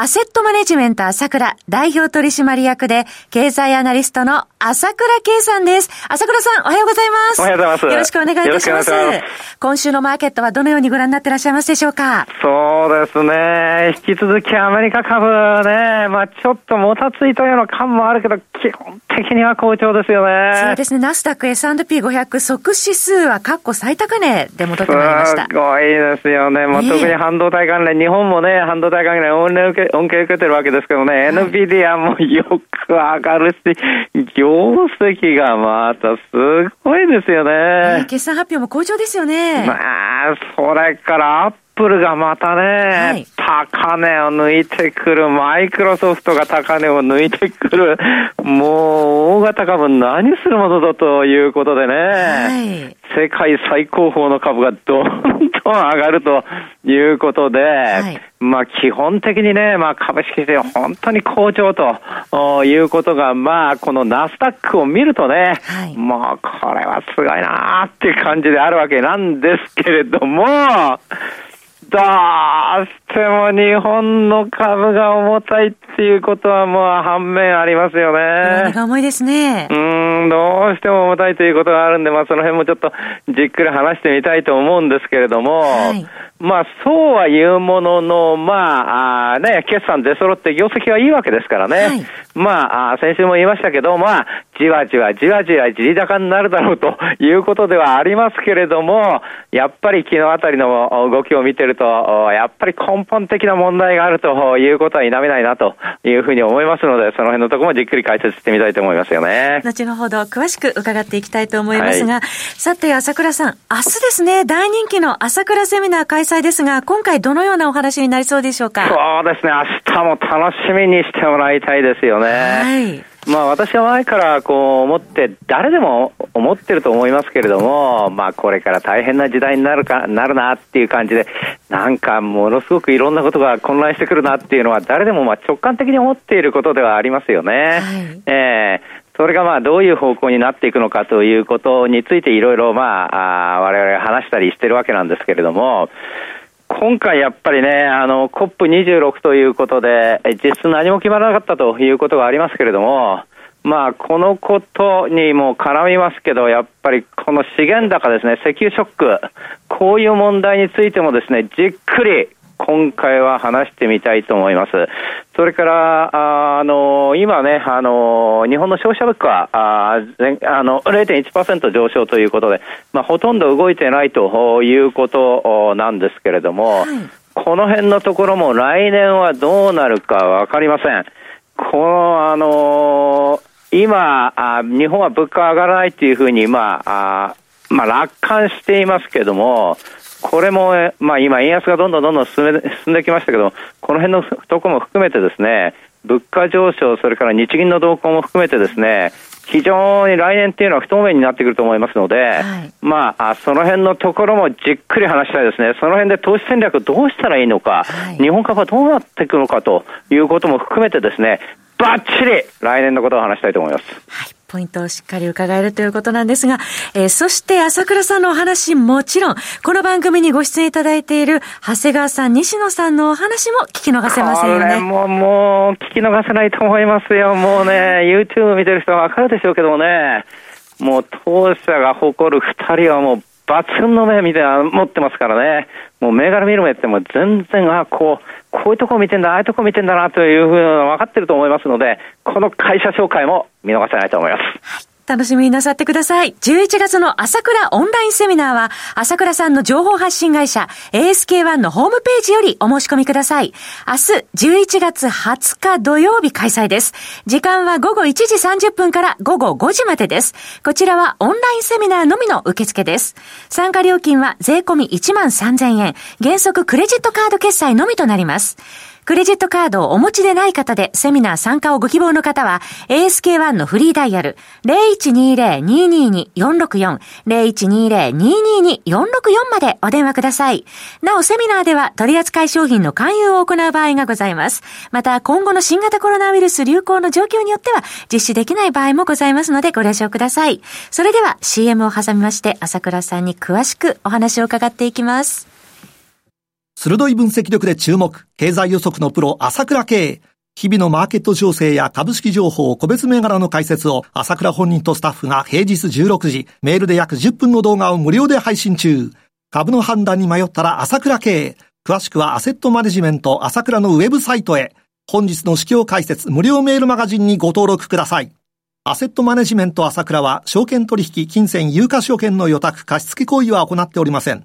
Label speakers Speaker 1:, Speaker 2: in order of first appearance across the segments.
Speaker 1: アセットマネジメント朝倉代表取締役で経済アナリストの朝倉圭さんです。朝倉さん、おはようございます。
Speaker 2: おはようございます。
Speaker 1: よろしくお願いいたします。ます今週のマーケットはどのようにご覧になってらっしゃいますでしょうか？
Speaker 2: そうですね。引き続きアメリカ株ね、まあちょっともたついたような感もあるけど、基本的には好調ですよね。
Speaker 1: そうですね。ナスダック S&P500 即指数は過去最高値で戻ってまいりました。
Speaker 2: すごいですよね。まあ、特に半導体関連、日本もね、半導体関連恩恩恵受けてるわけですけどね、はい、NVIDIA もよく上がるし、業績がまたすごいですよね。
Speaker 1: 決算発表も好調ですよね。
Speaker 2: まあ、それからアップルがまたね、はい、高値を抜いてくる、マイクロソフトが高値を抜いてくる、もう大型株何するものだということでね、はい、世界最高峰の株がどんどん上がるということで、はい、まあ基本的にね、まあ株式市場本当に好調ということが、まあこのナスダックを見るとね、はい、もうこれはすごいなーっていう感じであるわけなんですけれども、どうしても日本の株が重たいっていうことはもう反面ありますよね。
Speaker 1: 重いですね。
Speaker 2: うん、どうしても重たいということがあるんで、まあその辺もちょっとじっくり話してみたいと思うんですけれども、はいまあ、そうは言うものの、まあ、あね、決算出揃って業績はいいわけですからね。はい、まあ、先週も言いましたけど、まあ、じわじわじわじわじり高になるだろうということではありますけれども、やっぱり昨日あたりの動きを見てると、やっぱり根本的な問題があるということは否めないなというふうに思いますので、その辺のところもじっくり解説してみたいと思いますよね。
Speaker 1: 後ほど詳しく伺っていきたいと思いますが、はい、さて、朝倉さん、明日ですね、大人気の朝倉セミナー開催ですが、今回どのようなお話になりそうでしょうか？
Speaker 2: そうですね、明日も楽しみにしてもらいたいですよね。はい。まあ私は前からこう思って、誰でも思ってると思いますけれども、まあこれから大変な時代になるか、なるなっていう感じで、なんかものすごくいろんなことが混乱してくるなっていうのは誰でもまあ直感的に思っていることではありますよね。はい、えーそれがまあどういう方向になっていくのかということについていろいろまあ、我々が話したりしてるわけなんですけれども、今回やっぱりね、あの、COP26 ということで、実質何も決まらなかったということがありますけれども、まあ、このことにも絡みますけど、やっぱりこの資源高ですね、石油ショック、こういう問題についてもですね、じっくり今回は話してみたいと思います。それから、あの、今ね、あの、日本の消費者物価、ああの、0.1%上昇ということで、まあ、ほとんど動いてないということなんですけれども、はい、この辺のところも来年はどうなるかわかりません。この、あの今あ、日本は物価上がらないっていうふうに、まあ、あまあ、楽観していますけども、これも、まあ今、円安がどんどんどんどん進め進んできましたけど、この辺のところも含めてですね、物価上昇、それから日銀の動向も含めてですね、非常に来年っていうのは不透明になってくると思いますので、はい、まあ、その辺のところもじっくり話したいですね。その辺で投資戦略どうしたらいいのか、はい、日本株はどうなっていくのかということも含めてですね、ばっちり来年のことを話したいと思います。
Speaker 1: はいポイントをしっかり伺えるということなんですが、えー、そして朝倉さんのお話もちろん、この番組にご出演いただいている長谷川さん、西野さんのお話も聞き逃せませんよね。
Speaker 2: これももう聞き逃せないと思いますよ。もうね、YouTube 見てる人はわかるでしょうけどもね、もう当社が誇る二人はもう抜群の目みたいな持ってますからね。もう銘柄見る目っても全然、あこう、こういうとこ見てんだ、ああいうとこ見てんだなというふうな分かってると思いますので、この会社紹介も見逃せないと思います。
Speaker 1: 楽しみになさってください。11月の朝倉オンラインセミナーは、朝倉さんの情報発信会社 ASK1 のホームページよりお申し込みください。明日11月20日土曜日開催です。時間は午後1時30分から午後5時までです。こちらはオンラインセミナーのみの受付です。参加料金は税込1万3000円。原則クレジットカード決済のみとなります。クレジットカードをお持ちでない方でセミナー参加をご希望の方は ASK1 のフリーダイヤル0120-222-464 0120-222-464までお電話ください。なお、セミナーでは取扱い商品の勧誘を行う場合がございます。また、今後の新型コロナウイルス流行の状況によっては実施できない場合もございますのでご了承ください。それでは CM を挟みまして、朝倉さんに詳しくお話を伺っていきます。
Speaker 3: 鋭い分析力で注目、経済予測のプロ、朝倉慶。日々のマーケット情勢や株式情報、個別銘柄の解説を朝倉本人とスタッフが平日16時、メールで約10分の動画を無料で配信中。株の判断に迷ったら朝倉慶。詳しくはアセットマネジメント朝倉のウェブサイトへ。本日の市況解説無料メールマガジンにご登録ください。アセットマネジメント朝倉は、証券取引、金銭、有価証券の予託、貸付行為は行っておりません。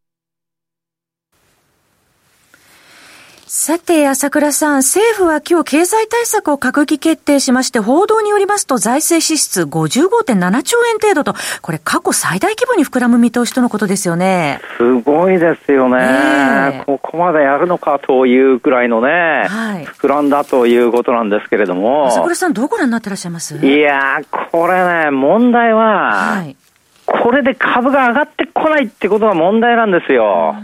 Speaker 1: さて、朝倉さん、政府は今日経済対策を閣議決定しまして、報道によりますと財政支出55.7兆円程度と、これ過去最大規模に膨らむ見通しとのことですよね。
Speaker 2: すごいですよね。ねここまでやるのかというくらいのね、はい、膨らんだということなんですけれども。
Speaker 1: 朝倉さん、どうご覧になってらっしゃいます？
Speaker 2: いやこれね、問題は、はい、これで株が上がってこないってことが問題なんですよ。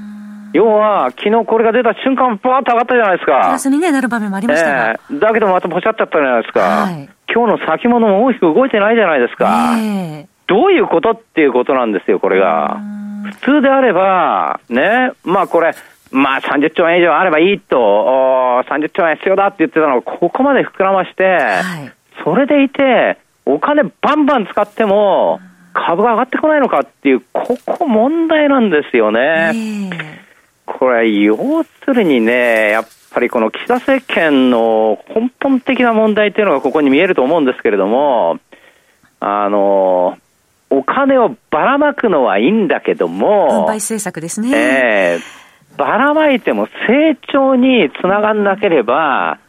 Speaker 2: 要は、昨日これが出た瞬間、バーッと上がったじゃないですか。プ
Speaker 1: ラスに、ね、なる場面もありましたえ
Speaker 2: ー、だけどまたポシャっちゃったじゃないですか。はい、今日の先物も大きく動いてないじゃないですか。えー、どういうことっていうことなんですよ、これが。普通であれば、ね、まあこれ、まあ30兆円以上あればいいと、30兆円必要だって言ってたのをここまで膨らまして、はい、それでいて、お金バンバン使っても、株が上がってこないのかっていう、ここ問題なんですよね。えーこれ、要するにね、やっぱりこの岸田政権の根本的な問題っていうのがここに見えると思うんですけれども、あの、お金をばらまくのはいいんだけども、
Speaker 1: 分配政策ですね。
Speaker 2: えー、ばらまいても成長につながんなければ、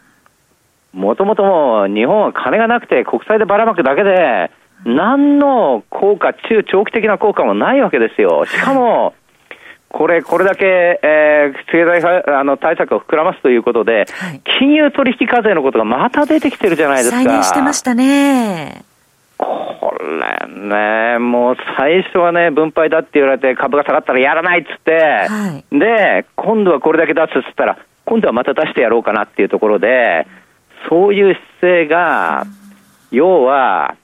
Speaker 2: もともともう日本は金がなくて国債でばらまくだけで、何の効果、中長期的な効果もないわけですよ。しかも、これ、これだけ、えー、経済あの対策を膨らますということで、はい、金融取引課税のことがまた出てきてるじゃないですか。再
Speaker 1: 燃してましたね。
Speaker 2: これね、もう最初はね、分配だって言われて株が下がったらやらないっつって、はい、で、今度はこれだけ出すっつったら、今度はまた出してやろうかなっていうところで、そういう姿勢が、要は、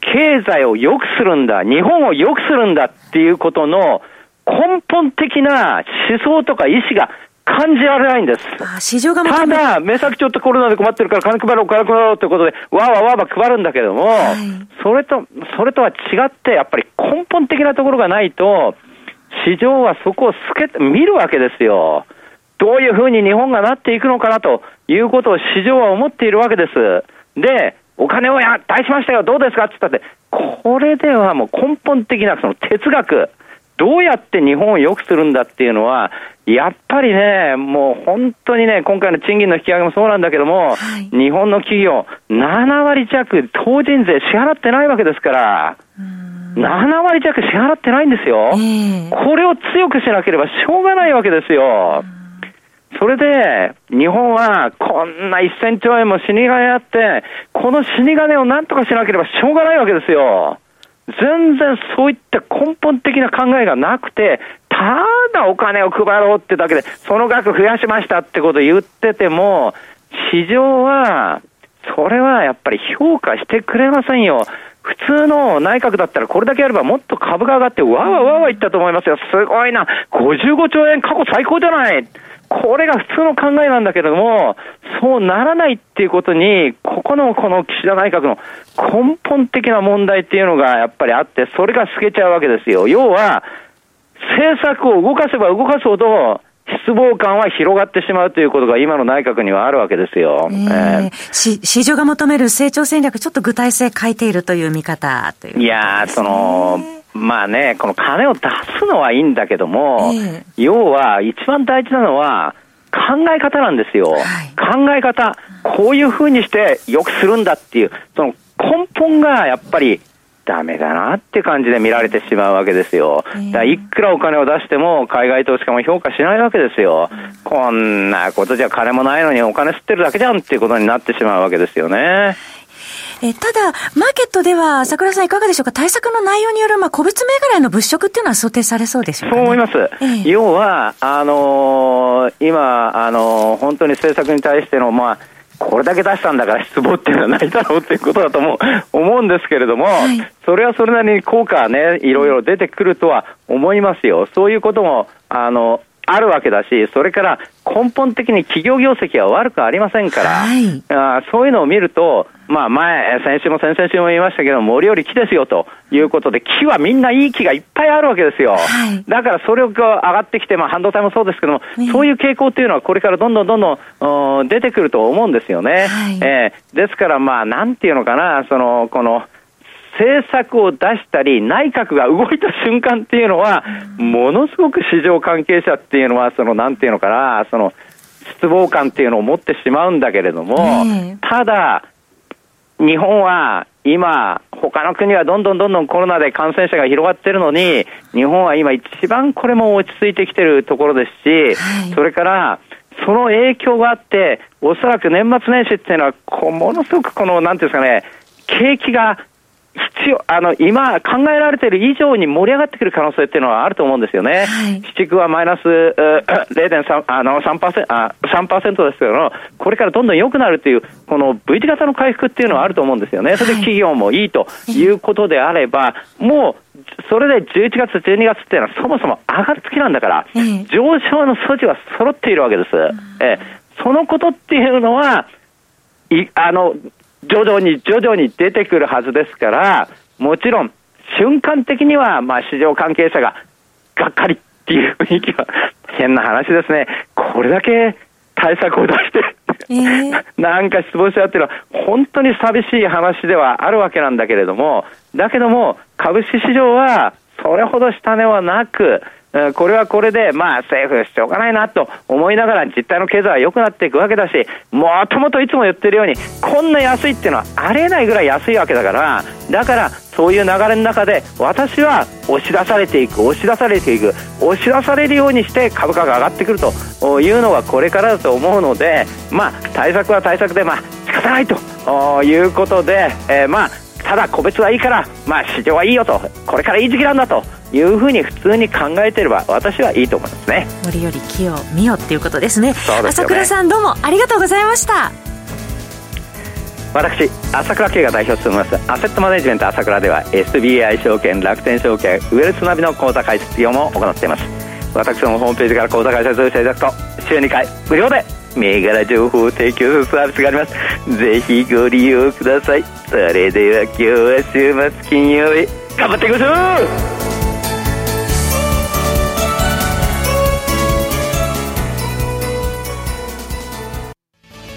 Speaker 2: 経済を良くするんだ、日本を良くするんだっていうことの、根本的な思想とか意思が感じられないんです。
Speaker 1: 市場が
Speaker 2: ただ、目先ちょっとコロナで困ってるから金配ろう、金配ろうということで、わーわーわーわー配るんだけども、はい、それと、それとは違って、やっぱり根本的なところがないと、市場はそこを透け、見るわけですよ。どういうふうに日本がなっていくのかなということを市場は思っているわけです。で、お金をや出しましたよ、どうですかって言ったって、これではもう根本的なその哲学、どうやって日本を良くするんだっていうのは、やっぱりね、もう本当にね、今回の賃金の引き上げもそうなんだけども、はい、日本の企業、7割弱、法人税支払ってないわけですから、7割弱支払ってないんですよ、えー、これを強くしなければしょうがないわけですよ。それで、日本はこんな1000兆円も死に金あって、この死に金をなんとかしなければしょうがないわけですよ。全然そういった根本的な考えがなくて、ただお金を配ろうってだけで、その額増やしましたってことを言ってても、市場は、それはやっぱり評価してくれませんよ。普通の内閣だったらこれだけやればもっと株が上がってわわわわいったと思いますよ。すごいな。55兆円過去最高じゃない。これが普通の考えなんだけれども、そうならないっていうことに、ここのこの岸田内閣の根本的な問題っていうのがやっぱりあって、それが透けちゃうわけですよ。要は、政策を動かせば動かすほど、失望感は広がってしまうということが今の内閣にはあるわけですよ。えー、
Speaker 1: えー、市場が求める成長戦略、ちょっと具体性欠いているという見方という、
Speaker 2: ね、いやその、まあね、この金を出すのはいいんだけども、えー、要は一番大事なのは、考え方なんですよ。はい、考え方。こういうふうにしてよくするんだっていう、その根本がやっぱりダメだなって感じで見られてしまうわけですよ。だいくらお金を出しても海外投資家も評価しないわけですよ。こんなことじゃ金もないのにお金吸ってるだけじゃんっていうことになってしまうわけですよね。
Speaker 1: えただ、マーケットでは、桜さんいかがでしょうか？対策の内容による、まあ、個別銘柄への物色っていうのは想定されそうでしょうか、
Speaker 2: ね、そう思います。ええ、要は、あのー、今、あのー、本当に政策に対しての、まあ、これだけ出したんだから失望っていうのはないだろうっていうことだと思う思うんですけれども、はい、それはそれなりに効果はね、いろいろ出てくるとは思いますよ。そういうことも、あの、あるわけだし、それから根本的に企業業績は悪くありませんから、はい、あそういうのを見ると、まあ前、先週も先々週も言いましたけど、森より木ですよということで、木はみんないい木がいっぱいあるわけですよ。はい、だからそれが上がってきて、まあ半導体もそうですけども、そういう傾向っていうのはこれからどんどんどんどん出てくると思うんですよね。はい、えー、ですからまあなんていうのかな、その、この、政策を出したり、内閣が動いた瞬間っていうのは、ものすごく市場関係者っていうのは、その、なんていうのかな、その、失望感っていうのを持ってしまうんだけれども、ただ、日本は今、他の国はどんどんどんどんコロナで感染者が広がってるのに、日本は今一番これも落ち着いてきてるところですし、それから、その影響があって、おそらく年末年始っていうのは、ものすごくこの、なんていうんですかね、景気が必要、あの、今考えられている以上に盛り上がってくる可能性っていうのはあると思うんですよね。はい、市区はマイナス 0.3、あの、3%、あ、3%ですけど、これからどんどん良くなるっていう、この V 字型の回復っていうのはあると思うんですよね。それで企業もいいということであれば、もう、それで11月、12月っていうのはそもそも上がる月なんだから、上昇の素地は揃っているわけです。えそのことっていうのは、いあの徐々に徐々に出てくるはずですから、もちろん、瞬間的には、まあ、市場関係者が、がっかりっていう雰囲気は、変な話ですね。これだけ対策を出してえー、なんか失望しちゃうっていうのは、本当に寂しい話ではあるわけなんだけれども、だけども、株式市場は、それほど下値はなく、これはこれで、まあ、政府しょうがないなと思いながら、実態の経済は良くなっていくわけだし、もともといつも言ってるように、こんな安いっていうのはありえないぐらい安いわけだから、だから、そういう流れの中で、私は押し出されていく、押し出されていく、押し出されるようにして株価が上がってくるというのがこれからだと思うので、まあ、対策は対策で、まあ、仕方ないということで、えー、まあ、ただ個別はいいから、まあ、市場はいいよと、これからいい時期なんだというふうに普通に考えてれば私はいいと思いますね。
Speaker 1: 森より木を見よっていうことですね。ね。朝倉さんどうもありがとうございました。
Speaker 2: 私朝倉慶が代表を務めますアセットマネジメント朝倉では SBI 証券楽天証券ウェルスナビの口座開設業も行っています。私のホームページから口座開設をしていただくと週2回無料で銘柄情報を提供するサービスがあります。ぜひご利用ください。それでは今日は週末金曜日頑張っていきましょう